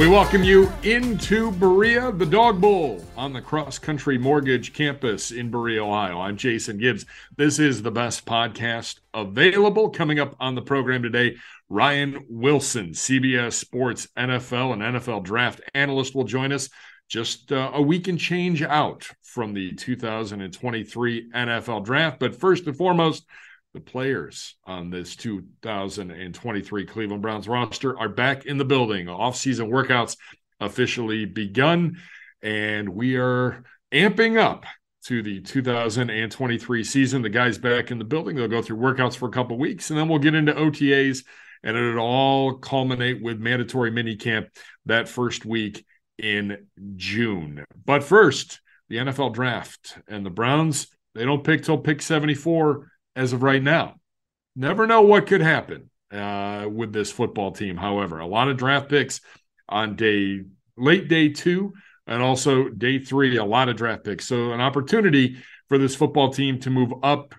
We welcome you into Berea, the Dog Bowl on the Cross Country Mortgage campus in Berea, Ohio. I'm Jason Gibbs. This is the best podcast available. Coming up on the program today, Ryan Wilson, CBS Sports NFL and NFL draft analyst, will join us just uh, a week and change out from the 2023 NFL draft. But first and foremost, the players on this 2023 Cleveland Browns roster are back in the building. Off-season workouts officially begun, and we are amping up to the 2023 season. The guys back in the building. They'll go through workouts for a couple weeks, and then we'll get into OTAs, and it'll all culminate with mandatory mini camp that first week in June. But first, the NFL draft and the Browns. They don't pick till pick 74 as of right now. Never know what could happen uh, with this football team. However, a lot of draft picks on day late day two and also day three, a lot of draft picks. So an opportunity for this football team to move up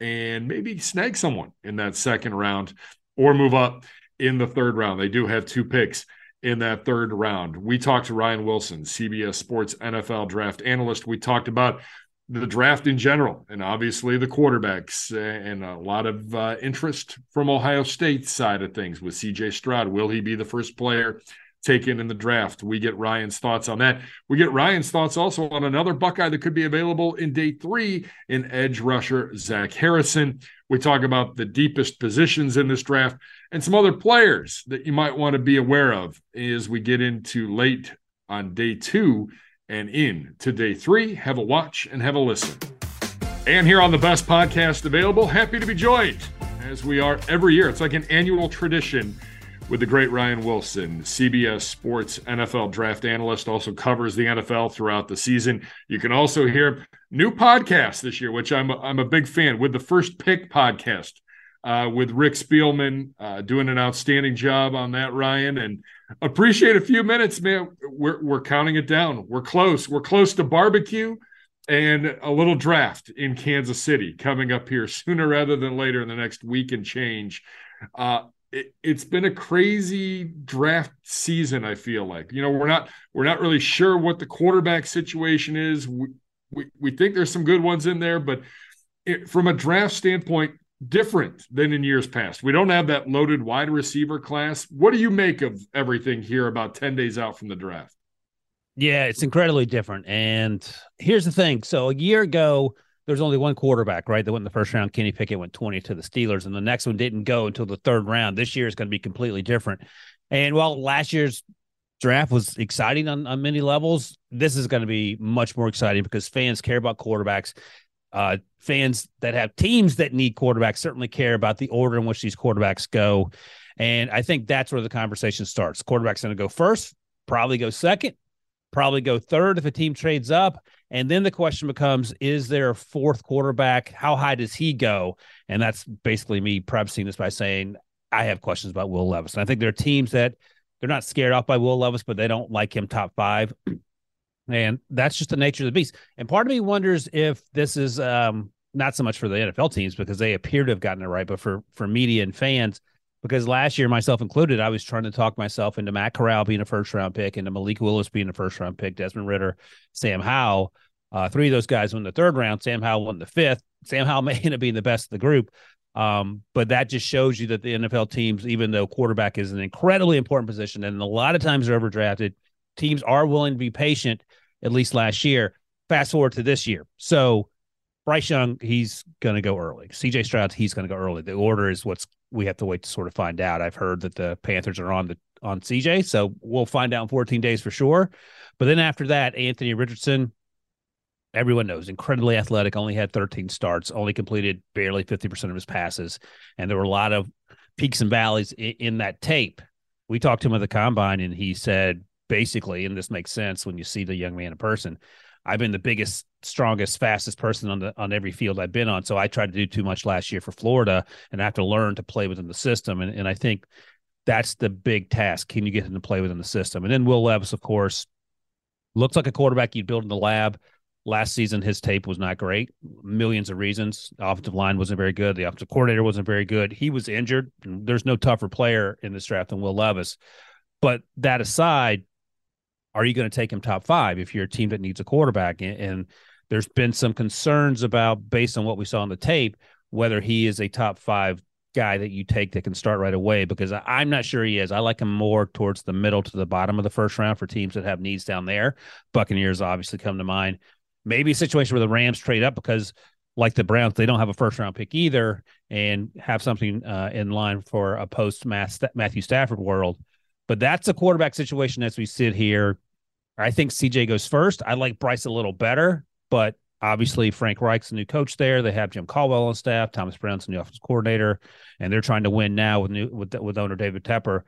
and maybe snag someone in that second round or move up in the third round. They do have two picks in that third round. We talked to Ryan Wilson, CBS Sports NFL draft analyst. We talked about the draft in general, and obviously the quarterbacks, and a lot of uh, interest from Ohio State's side of things with CJ Stroud. Will he be the first player taken in the draft? We get Ryan's thoughts on that. We get Ryan's thoughts also on another Buckeye that could be available in day three in edge rusher Zach Harrison. We talk about the deepest positions in this draft and some other players that you might want to be aware of as we get into late on day two and in to day three. Have a watch and have a listen. And here on the best podcast available, happy to be joined as we are every year. It's like an annual tradition with the great Ryan Wilson, CBS Sports NFL draft analyst, also covers the NFL throughout the season. You can also hear new podcast this year, which I'm a, I'm a big fan with the First Pick podcast uh, with Rick Spielman uh, doing an outstanding job on that, Ryan. And appreciate a few minutes, man. We're, we're counting it down. We're close. We're close to barbecue and a little draft in Kansas City coming up here sooner rather than later in the next week and change. Uh, it, has been a crazy draft season. I feel like you know we're not we're not really sure what the quarterback situation is. We we, we think there's some good ones in there, but it, from a draft standpoint, different than in years past. We don't have that loaded wide receiver class. What do you make of everything here about 10 days out from the draft? Yeah, it's incredibly different. And here's the thing. So a year ago, there's only one quarterback, right? That went in the first round. Kenny Pickett went 20 to the Steelers, and the next one didn't go until the third round. This year is going to be completely different. And while last year's draft was exciting on, on many levels, this is going to be much more exciting because fans care about quarterbacks. Uh, fans that have teams that need quarterbacks certainly care about the order in which these quarterbacks go. And I think that's where the conversation starts. Quarterback's going to go first, probably go second, probably go third if a team trades up. And then the question becomes is there a fourth quarterback? How high does he go? And that's basically me prefacing this by saying I have questions about Will Levis. And I think there are teams that they're not scared off by Will Levis, but they don't like him top five. And that's just the nature of the beast. And part of me wonders if this is um, not so much for the NFL teams because they appear to have gotten it right, but for for media and fans, because last year, myself included, I was trying to talk myself into Matt Corral being a first round pick, into Malik Willis being a first round pick, Desmond Ridder, Sam Howell. Uh, three of those guys won the third round. Sam Howell won the fifth. Sam Howell may end up being the best of the group. Um, but that just shows you that the NFL teams, even though quarterback is an incredibly important position and a lot of times they're overdrafted, teams are willing to be patient, at least last year. Fast forward to this year. So Bryce Young, he's going to go early. CJ Stroud, he's going to go early. The order is what's we have to wait to sort of find out. I've heard that the Panthers are on the on CJ, so we'll find out in 14 days for sure. But then after that, Anthony Richardson, everyone knows incredibly athletic, only had 13 starts, only completed barely 50% of his passes. And there were a lot of peaks and valleys in, in that tape. We talked to him at the combine, and he said basically, and this makes sense when you see the young man in person. I've been the biggest, strongest, fastest person on the on every field I've been on. So I tried to do too much last year for Florida, and I have to learn to play within the system. And and I think that's the big task. Can you get him to play within the system? And then Will Levis, of course, looks like a quarterback you'd build in the lab. Last season, his tape was not great. Millions of reasons. The offensive line wasn't very good. The offensive coordinator wasn't very good. He was injured. There's no tougher player in this draft than Will Levis. But that aside, are you going to take him top five if you're a team that needs a quarterback? And, and there's been some concerns about, based on what we saw on the tape, whether he is a top five guy that you take that can start right away because I, am not sure he is. I like him more towards the middle to the bottom of the first round for teams that have needs down there. Buccaneers obviously come to mind. Maybe a situation where the Rams trade up because, like the Browns, they don't have a first round pick either and have something uh, in line for a post Matthew Stafford world. But that's a quarterback situation as we sit here. I think CJ goes first. I like Bryce a little better, but obviously Frank Reich's the new coach there. They have Jim Caldwell on staff, Thomas Brown's the new offense coordinator, and they're trying to win now with new with with owner David Tepper.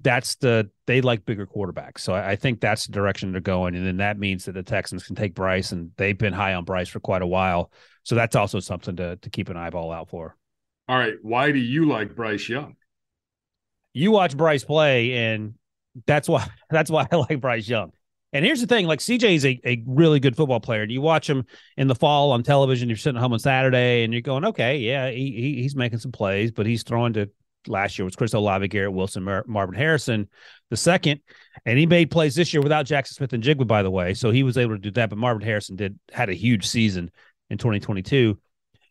That's the they like bigger quarterbacks, so I, I think that's the direction they're going, and then that means that the Texans can take Bryce, and they've been high on Bryce for quite a while, so that's also something to to keep an eyeball out for. All right, why do you like Bryce Young? You watch Bryce play, and that's why that's why I like Bryce Young. And here's the thing: like CJ is a, a really good football player. And you watch him in the fall on television. You're sitting home on Saturday, and you're going, "Okay, yeah, he, he he's making some plays, but he's throwing to last year was Chris Olave, Garrett Wilson, Mar- Marvin Harrison, the second, and he made plays this year without Jaxon Smith-Njigba, by the way. So he was able to do that. But Marvin Harrison did had a huge season in 2022,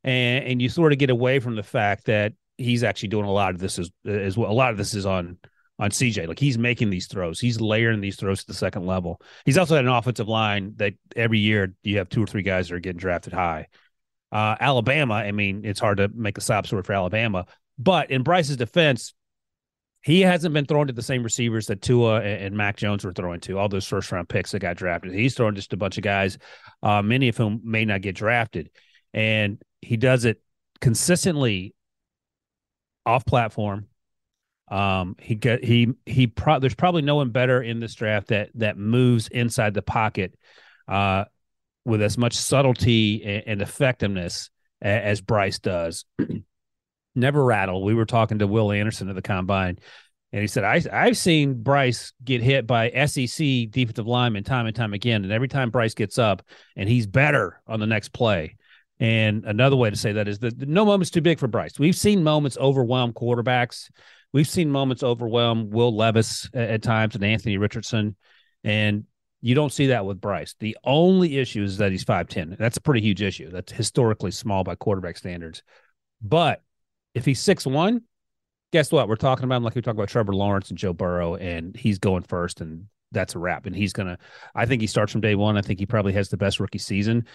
and and you sort of get away from the fact that he's actually doing a lot of this as as well. A lot of this is on on CJ. Like he's making these throws, he's layering these throws to the second level. He's also had an offensive line that every year you have two or three guys that are getting drafted high. Uh, Alabama, I mean, it's hard to make a sob story for Alabama, but in Bryce's defense, he hasn't been thrown to the same receivers that Tua and, and Mac Jones were throwing to, all those first round picks that got drafted. He's throwing just a bunch of guys, uh, many of whom may not get drafted. And he does it consistently off platform um, he got he he pro- there's probably no one better in this draft that that moves inside the pocket uh, with as much subtlety and, and effectiveness as, as Bryce does. Never rattle. We were talking to Will Anderson of the combine, and he said, I, I've seen Bryce get hit by SEC defensive linemen time and time again. And every time Bryce gets up and he's better on the next play. And another way to say that is that no moment's too big for Bryce. We've seen moments overwhelm quarterbacks. We've seen moments overwhelm Will Levis at, at times and Anthony Richardson, and you don't see that with Bryce. The only issue is that he's 5'10. That's a pretty huge issue. That's historically small by quarterback standards. But if he's six one, guess what? We're talking about him like we talk about Trevor Lawrence and Joe Burrow, and he's going first, and that's a wrap. And he's gonna I think he starts from day one. I think he probably has the best rookie season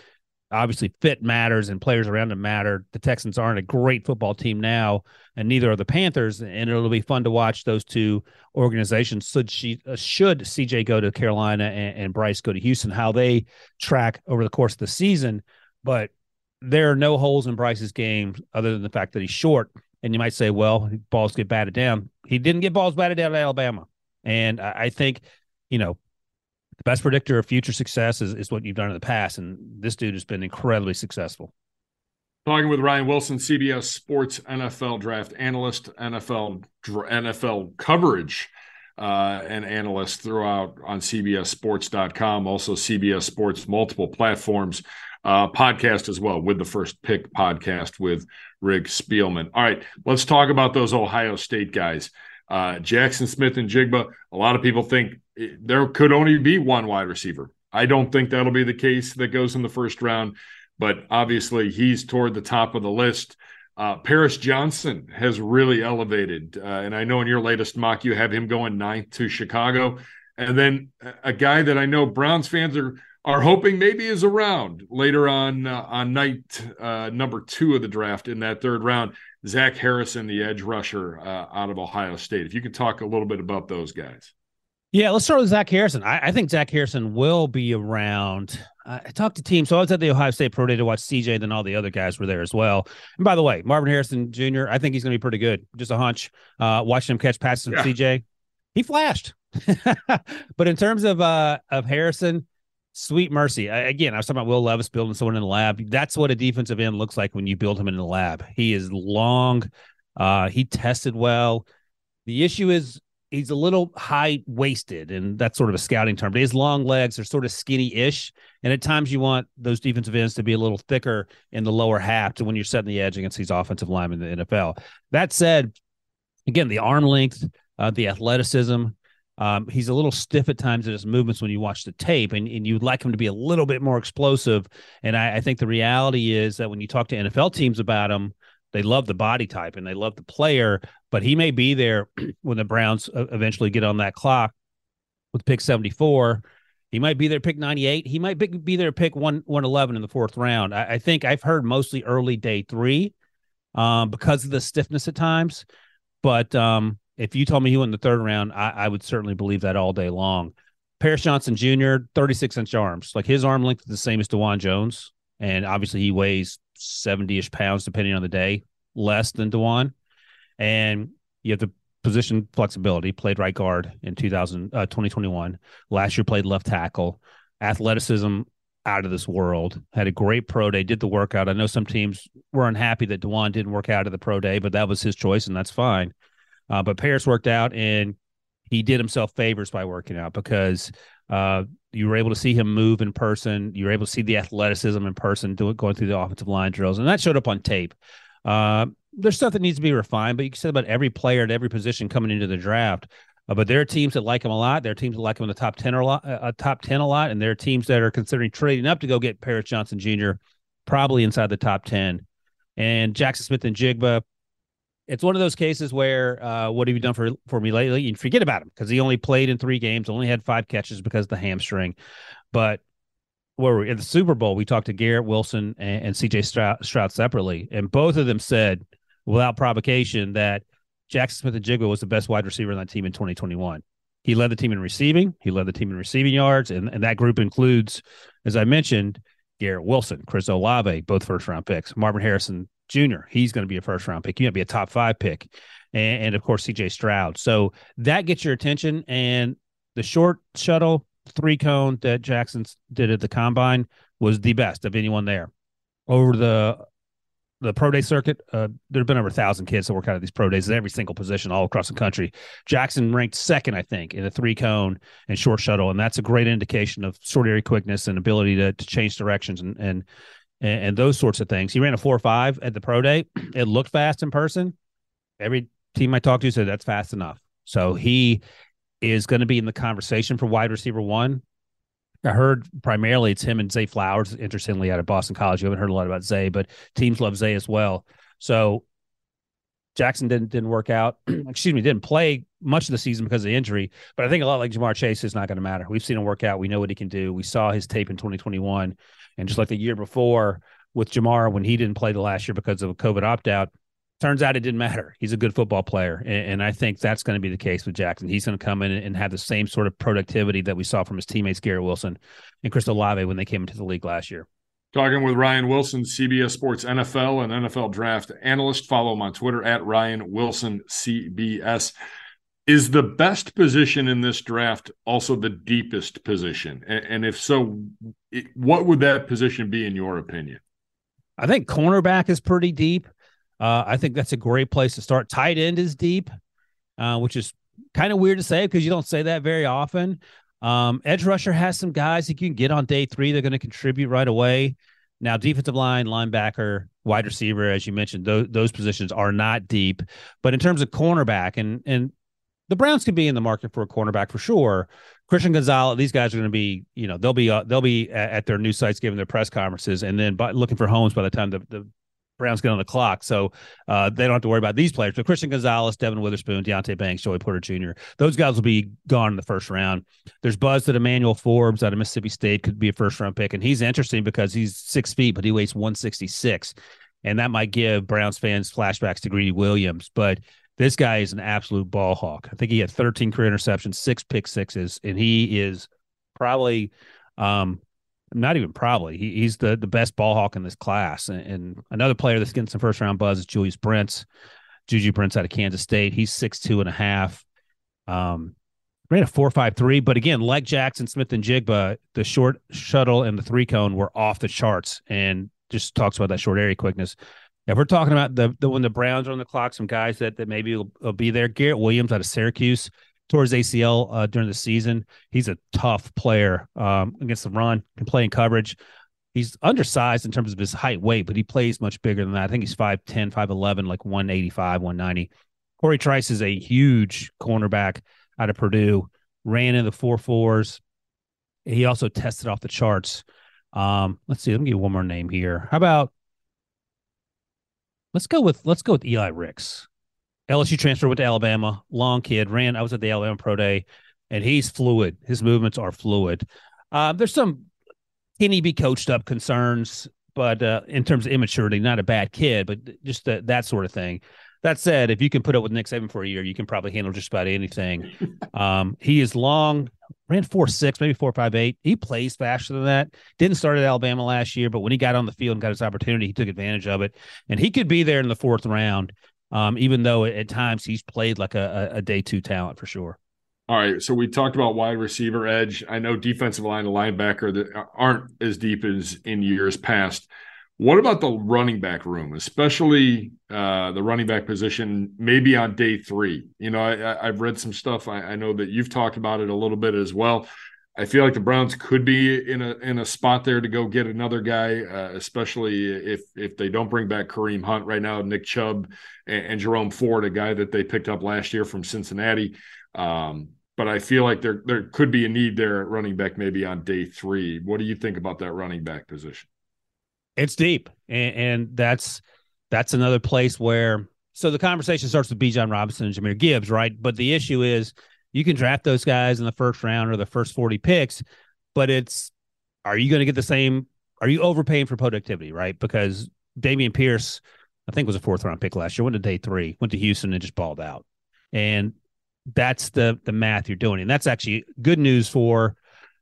obviously fit matters and players around him matter. The Texans aren't a great football team now, and neither are the Panthers. And it'll be fun to watch those two organizations. Should she uh, should CJ go to Carolina and, and, Bryce go to Houston? How they track over the course of the season, but there are no holes in Bryce's game other than the fact that he's short. And you might say, well, balls get batted down. He didn't get balls batted down at Alabama, and I, I think you know the best predictor of future success is, is what you've done in the past. And this dude has been incredibly successful. Talking with Ryan Wilson, CBS Sports NFL Draft Analyst, NFL NFL coverage uh, and analyst throughout on CBSSports.com, also CBS Sports multiple platforms, uh, podcast as well with the First Pick podcast with Rick Spielman. All right, let's talk about those Ohio State guys. Uh, Jaxon Smith-Njigba. A lot of people think there could only be one wide receiver. I don't think that'll be the case that goes in the first round, but obviously he's toward the top of the list. Uh, Paris Johnson has really elevated, uh, and I know in your latest mock you have him going ninth to Chicago, and then a guy that I know Browns fans are are hoping maybe is around later on uh, on night uh, number two of the draft in that third round. Zach Harrison, the edge rusher uh, out of Ohio State. If you could talk a little bit about those guys. Yeah, let's start with Zach Harrison. I, I think Zach Harrison will be around. Uh, I talked to teams, so I was at the Ohio State Pro Day to watch CJ, then all the other guys were there as well. And by the way, Marvin Harrison Jr., I think he's going to be pretty good. Just a hunch. Uh, watching him catch passes from yeah. CJ, he flashed. but in terms of uh of Harrison, sweet mercy. I, again, I was talking about Will Levis building someone in the lab. That's what a defensive end looks like when you build him in the lab. He is long. Uh, he tested well. The issue is he's a little high waisted, and that's sort of a scouting term. But his long legs are sort of skinny ish, and at times you want those defensive ends to be a little thicker in the lower half to when you're setting the edge against these offensive linemen in the NFL. That said, again, the arm length, uh, the athleticism. Um, he's a little stiff at times in his movements when you watch the tape, and, and you'd like him to be a little bit more explosive. And I, I think the reality is that when you talk to NFL teams about him, they love the body type and they love the player, but he may be there when the Browns eventually get on that clock with pick 74. He might be there pick 98. He might be there pick 1 111 in the fourth round. I, I think I've heard mostly early day three um, because of the stiffness at times. But um, if you told me he went in the third round, I, I would certainly believe that all day long. Paris Johnson Jr., 36 inch arms. Like his arm length is the same as Dawand Jones. And obviously he weighs 70 ish pounds, depending on the day, less than Dawand. And you have the position flexibility, played right guard in 2000, uh, 2021. Last year played left tackle. Athleticism out of this world. Had a great pro day, did the workout. I know some teams were unhappy that Dawand didn't work out at the pro day, but that was his choice, and that's fine. Uh, but Paris worked out, and he did himself favors by working out because uh, you were able to see him move in person. You were able to see the athleticism in person, doing going through the offensive line drills, and that showed up on tape. Uh, there's stuff that needs to be refined, but you can say about every player at every position coming into the draft. Uh, but there are teams that like him a lot. There are teams that like him in the top ten or a lot, uh, top ten a lot, and there are teams that are considering trading up to go get Paris Johnson Jr. probably inside the top ten. And Jaxon Smith-Njigba, it's one of those cases where uh, what have you done for for me lately? You forget about him because he only played in three games, only had five catches because of the hamstring. But where we? at the Super Bowl, we talked to Garrett Wilson and, and CJ Stroud, Stroud, separately, and both of them said without provocation that Jaxon Smith-Njigba was the best wide receiver on that team in 2021. He led the team in receiving, he led the team in receiving yards, and, and that group includes, as I mentioned, Garrett Wilson, Chris Olave, both first round picks, Marvin Harrison, Jr. He's going to be a first round pick. He's going to be a top five pick. And, and of course, CJ Stroud. So that gets your attention. And the short shuttle three cone that Jaxon did at the combine was the best of anyone there. Over the the pro day circuit, uh, there have been over a thousand kids that work out of these pro days at every single position all across the country. Jaxon ranked second, I think, in the three cone and short shuttle, and that's a great indication of short area quickness and ability to, to change directions and and and, and those sorts of things. He ran a four or five at the pro day. It looked fast in person. Every team I talked to said that's fast enough. So he is going to be in the conversation for wide receiver one. I heard primarily it's him and Zay Flowers, interestingly, out of Boston College. You haven't heard a lot about Zay, but teams love Zay as well. So Jaxon didn't didn't work out. Excuse me, didn't play much of the season because of the injury. But I think a lot like Ja'Marr Chase is not going to matter. We've seen him work out. We know what he can do. We saw his tape in 2021. And just like the year before with Ja'Marr, when he didn't play the last year because of a COVID opt out, turns out it didn't matter. He's a good football player. And, and I think that's going to be the case with Jaxon. He's going to come in and have the same sort of productivity that we saw from his teammates, Garrett Wilson and Chris Olave, when they came into the league last year. Talking with Ryan Wilson, CBS Sports NFL and NFL draft analyst. Follow him on Twitter at Ryan Wilson CBS. Is the best position in this draft also the deepest position? And, if so, what would that position be in your opinion? I think cornerback is pretty deep. Uh, I think that's a great place to start. Tight end is deep, uh, which is kind of weird to say because you don't say that very often. Um, edge rusher has some guys that you can get on day three. They're going to contribute right away. Now, defensive line, linebacker, wide receiver, as you mentioned, those, those positions are not deep. But in terms of cornerback, and and the Browns could be in the market for a cornerback for sure. Christian Gonzalez, these guys are going to be, you know, they'll be uh, they'll be at, at, their new sites giving their press conferences, and then by, looking for homes by the time the, the Browns get on the clock. So uh, they don't have to worry about these players. But Christian Gonzalez, Devon Witherspoon, Deonte Banks, Joey Porter Jr., those guys will be gone in the first round. There's buzz that Emmanuel Forbes out of Mississippi State could be a first round pick. And he's interesting because he's six feet, but he weighs 166. And that might give Browns fans flashbacks to Greedy Williams. But This guy is an absolute ball hawk. I think he had 13 career interceptions, six pick sixes, and he is probably, um, not even probably, he, he's the the best ball hawk in this class. And, and another player that's getting some first round buzz is Julius Brents. Juju Brents out of Kansas State. He's six two and a half. Um, ran a four five three, but again, like Jaxon, Smith-Njigba, the short shuttle and the three cone were off the charts, and just talks about that short area quickness. If we're talking about the, the when the Browns are on the clock, some guys that that maybe will, will be there. Garrett Williams out of Syracuse towards ACL uh, during the season. He's a tough player um, against the run, can play in coverage. He's undersized in terms of his height, weight, but he plays much bigger than that. I think he's 5'10, 5'11, like 185, 190. Corey Trice is a huge cornerback out of Purdue, ran in the four fours. He also tested off the charts. Um, let's see, let me give you one more name here. How about let's go with let's go with Eli Ricks. LSU transfer went to Alabama, long kid, ran. I was at the Alabama Pro Day, and he's fluid. His movements are fluid. Uh, there's some can he be coached up concerns, but uh, in terms of immaturity, not a bad kid, but just that that sort of thing. That said, if you can put up with Nick Saban for a year, you can probably handle just about anything. um, he is long, ran four six, maybe four five eight. He plays faster than that. Didn't start at Alabama last year, but when he got on the field and got his opportunity, he took advantage of it, and he could be there in the fourth round. Um, even though at times he's played like a, a day two talent for sure. All right, so we talked about wide receiver edge. I know defensive line and linebacker that aren't as deep as in years past. What about the running back room, especially uh, the running back position, maybe on day three? You know, I, have read some stuff. I, I, know that you've talked about it a little bit as well. I feel like the Browns could be in a in a spot there to go get another guy, uh, especially if if they don't bring back Kareem Hunt right now, Nick Chubb and, and Jerome Ford, a guy that they picked up last year from Cincinnati. Um, but I feel like there there could be a need there at running back maybe on day three. What do you think about that running back position? It's deep, and, and that's that's another place where so the conversation starts with Bijan Robinson and Jahmyr Gibbs, right? But the issue is you can draft those guys in the first round or the first 40 picks, but it's are you going to get the same are you overpaying for productivity, right? Because Dameon Pierce, I think was a fourth round pick last year, went to day three, went to Houston and just balled out. And that's the the math you're doing. And that's actually good news for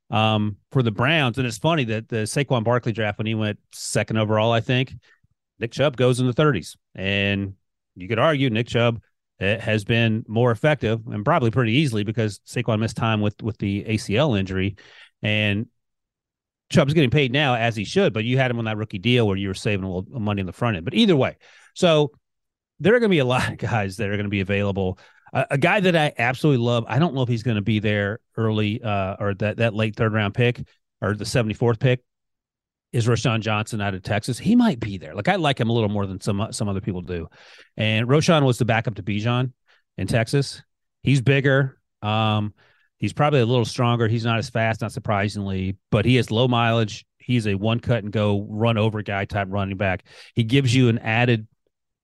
um, for the Browns. And it's funny that the Saquon Barkley draft, when he went second overall, I think Nick Chubb goes in the 30s. And you could argue Nick Chubb eh, has been more effective and probably pretty easily because Saquon missed time with with the ACL injury. And Chubb's getting paid now as he should, but you had him on that rookie deal where you were saving a little money in the front end. But either way, so there are going to be a lot of guys that are going to be available a, a guy that I absolutely love. I don't know if he's going to be there early uh, or that that late third round pick or the 74th pick is Roschon Johnson out of Texas. He might be there. Like I like him a little more than some some other people do. And Roschon was the backup to Bijan in Texas. He's bigger. Um, he's probably a little stronger. He's not as fast, not surprisingly, but he has low mileage. He's a one cut and go run over guy type running back. He gives you an added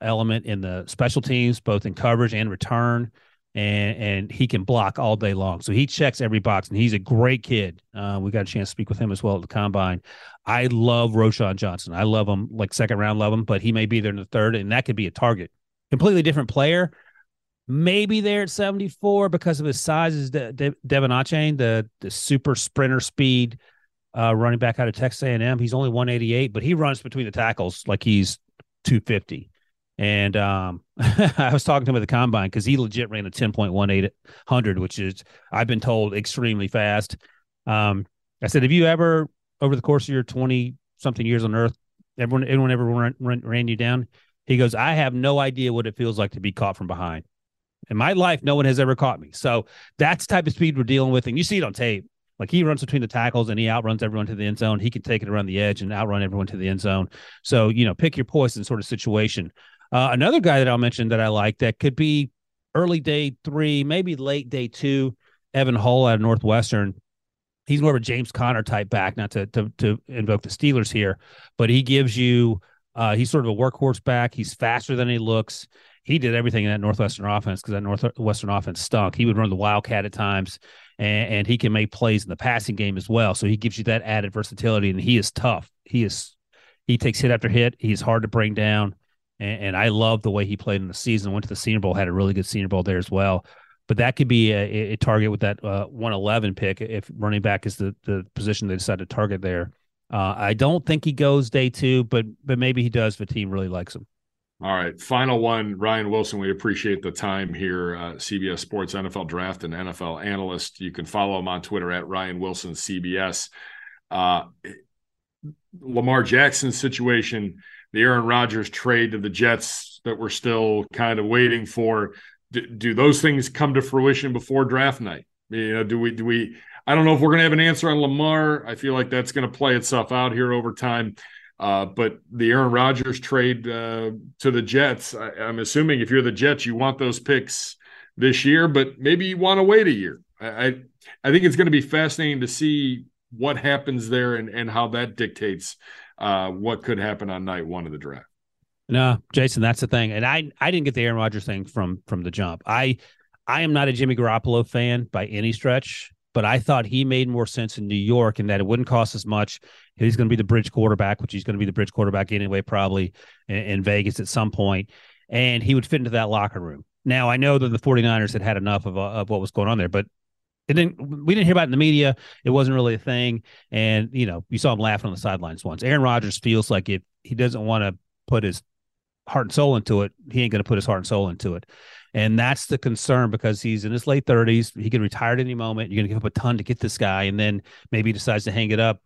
element in the special teams, both in coverage and return. And and he can block all day long. So he checks every box, and he's a great kid. Uh, we got a chance to speak with him as well at the combine. I love Roschon Johnson. I love him, like second round, love him, but he may be there in the third, and that could be a target. Completely different player. Maybe there at 74 because of his size is De- De- De'Von Achane, the the super sprinter speed uh, running back out of Texas A&M. He's only 188, but he runs between the tackles like he's 250. And um, I was talking to him at the combine because he legit ran a 10.1800, which is, I've been told, extremely fast. Um, I said, Have you ever, over the course of your 20 something years on earth, everyone, anyone ever run, run, ran you down? He goes, I have no idea what it feels like to be caught from behind. In my life, no one has ever caught me. So that's the type of speed we're dealing with. And you see it on tape. Like he runs between the tackles and he outruns everyone to the end zone. He can take it around the edge and outrun everyone to the end zone. So, you know, pick your poison sort of situation. Uh, another guy that I'll mention that I like that could be early day three, maybe late day two, Evan Hull out of Northwestern. He's more of a James Conner type back, not to to, to invoke the Steelers here, but he gives you uh, he's sort of a workhorse back. He's faster than he looks. He did everything in that Northwestern offense because that Northwestern offense stunk. He would run the wildcat at times, and, and he can make plays in the passing game as well. So he gives you that added versatility, and he is tough. He is he takes hit after hit. He's hard to bring down and, and I love the way he played in the season. Went to the Senior Bowl, had a really good Senior Bowl there as well. But that could be a, a target with that uh, 111 pick if running back is the the position they decide to target there. Uh, I don't think he goes day two, but but maybe he does if the team really likes him. All right, final one, Ryan Wilson. We appreciate the time here. Uh, CBS Sports NFL Draft and NFL analyst. You can follow him on Twitter at Ryan Wilson CBS. Uh, Lamar Jackson situation, the Aaron Rodgers trade to the Jets that we're still kind of waiting for. Do, do those things come to fruition before draft night? You know, do we do we? I don't know if we're going to have an answer on Lamar. I feel like that's going to play itself out here over time. Uh, but the Aaron Rodgers trade uh, to the Jets, I, am assuming if you're the Jets, you want those picks this year, but maybe you want to wait a year. I, I, I think it's going to be fascinating to see what happens there and, and how that dictates uh, what could happen on night one of the draft. No, Jason, that's the thing, and I I didn't get the Aaron Rodgers thing from from the jump. I I am not a Jimmy Garoppolo fan by any stretch but I thought he made more sense in New York and that it wouldn't cost as much. He's going to be the bridge quarterback, which he's going to be the bridge quarterback anyway, probably in, in, Vegas at some point, and he would fit into that locker room. Now, I know that the 49ers had had enough of, uh, of what was going on there, but it didn't, we didn't hear about it in the media. It wasn't really a thing. And, you know, you saw him laughing on the sidelines once. Aaron Rodgers feels like if he doesn't want to put his heart and soul into it, he ain't going to put his heart and soul into it. And that's the concern because he's in his late 30s. He could retire at any moment. You're going to give up a ton to get this guy. And then maybe he decides to hang it up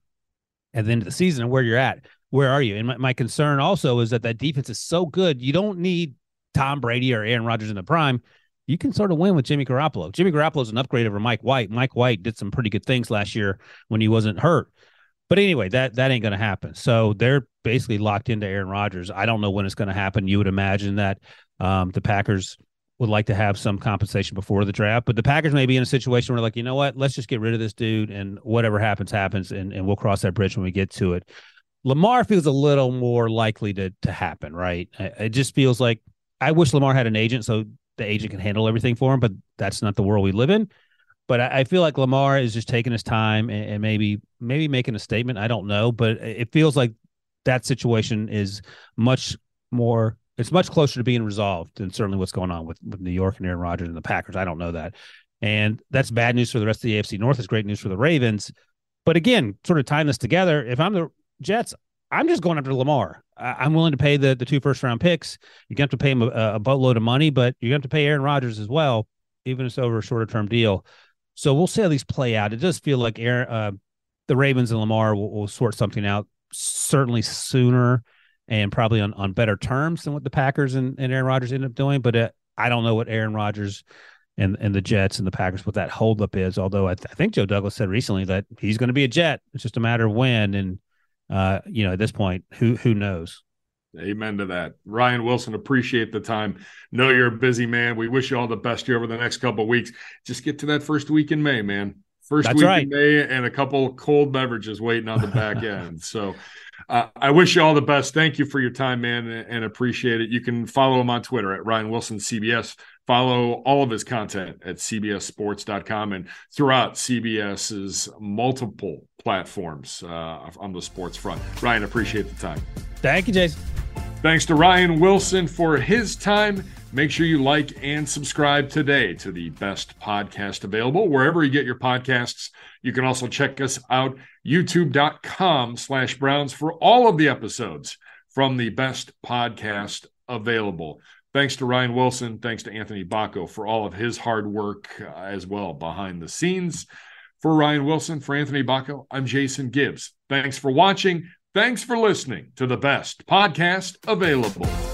at the end of the season and where you're at. Where are you? And my, my concern also is that that defense is so good. You don't need Tom Brady or Aaron Rodgers in the prime. You can sort of win with Jimmy Garoppolo. Jimmy Garoppolo is an upgrade over Mike White. Mike White did some pretty good things last year when he wasn't hurt. But anyway, that that ain't going to happen. So they're basically locked into Aaron Rodgers. I don't know when it's going to happen. You would imagine that um, the Packers would like to have some compensation before the draft. But the Packers may be in a situation where, like, you know what, let's just get rid of this dude and whatever happens, happens, and, and we'll cross that bridge when we get to it. Lamar feels a little more likely to to happen, right? It just feels like I wish Lamar had an agent so the agent can handle everything for him, but that's not the world we live in. But I, I feel like Lamar is just taking his time and, and maybe maybe making a statement. I don't know, but it feels like that situation is much more it's much closer to being resolved than certainly what's going on with, with New York and Aaron Rodgers and the Packers. I don't know that. And that's bad news for the rest of the AFC North. It's great news for the Ravens. But again, sort of tying this together, if I'm the Jets, I'm just going after Lamar. I, am willing to pay the, the two first round picks. You're going to have to pay him a, a boatload of money, but you're going to have to pay Aaron Rodgers as well, even if it's over a shorter term deal. So we'll see how these play out. It does feel like Aaron, uh, the Ravens and Lamar will, will sort something out certainly sooner and probably on, on better terms than what the Packers and, and Aaron Rodgers ended up doing. But uh, I don't know what Aaron Rodgers and and the Jets and the Packers what that holdup is. Although I, th- I think Joe Douglas said recently that he's going to be a Jet. It's just a matter of when. And uh, you know, at this point, who who knows? Amen to that. Ryan Wilson, appreciate the time. Know you're a busy man. We wish you all the best here over the next couple weeks. Just get to that first week in May, man. First That's week right. in May and a couple cold beverages waiting on the back end. So uh, I wish you all the best. Thank you for your time, man, and appreciate it. You can follow him on Twitter at Ryan Wilson CBS. Follow all of his content at cbssports.com and throughout CBS's multiple platforms uh, on the sports front. Ryan, appreciate the time. Thank you, Jason. Thanks to Ryan Wilson for his time. Make sure you like and subscribe today to the best podcast available wherever you get your podcasts. You can also check us out youtube.com slash browns for all of the episodes from the best podcast available. Thanks to Ryan Wilson. Thanks to Anthony Bacco for all of his hard work uh, as well behind the scenes. For Ryan Wilson, for Anthony Bacco, I'm Jason Gibbs. Thanks for watching. Thanks for listening to the best podcast available.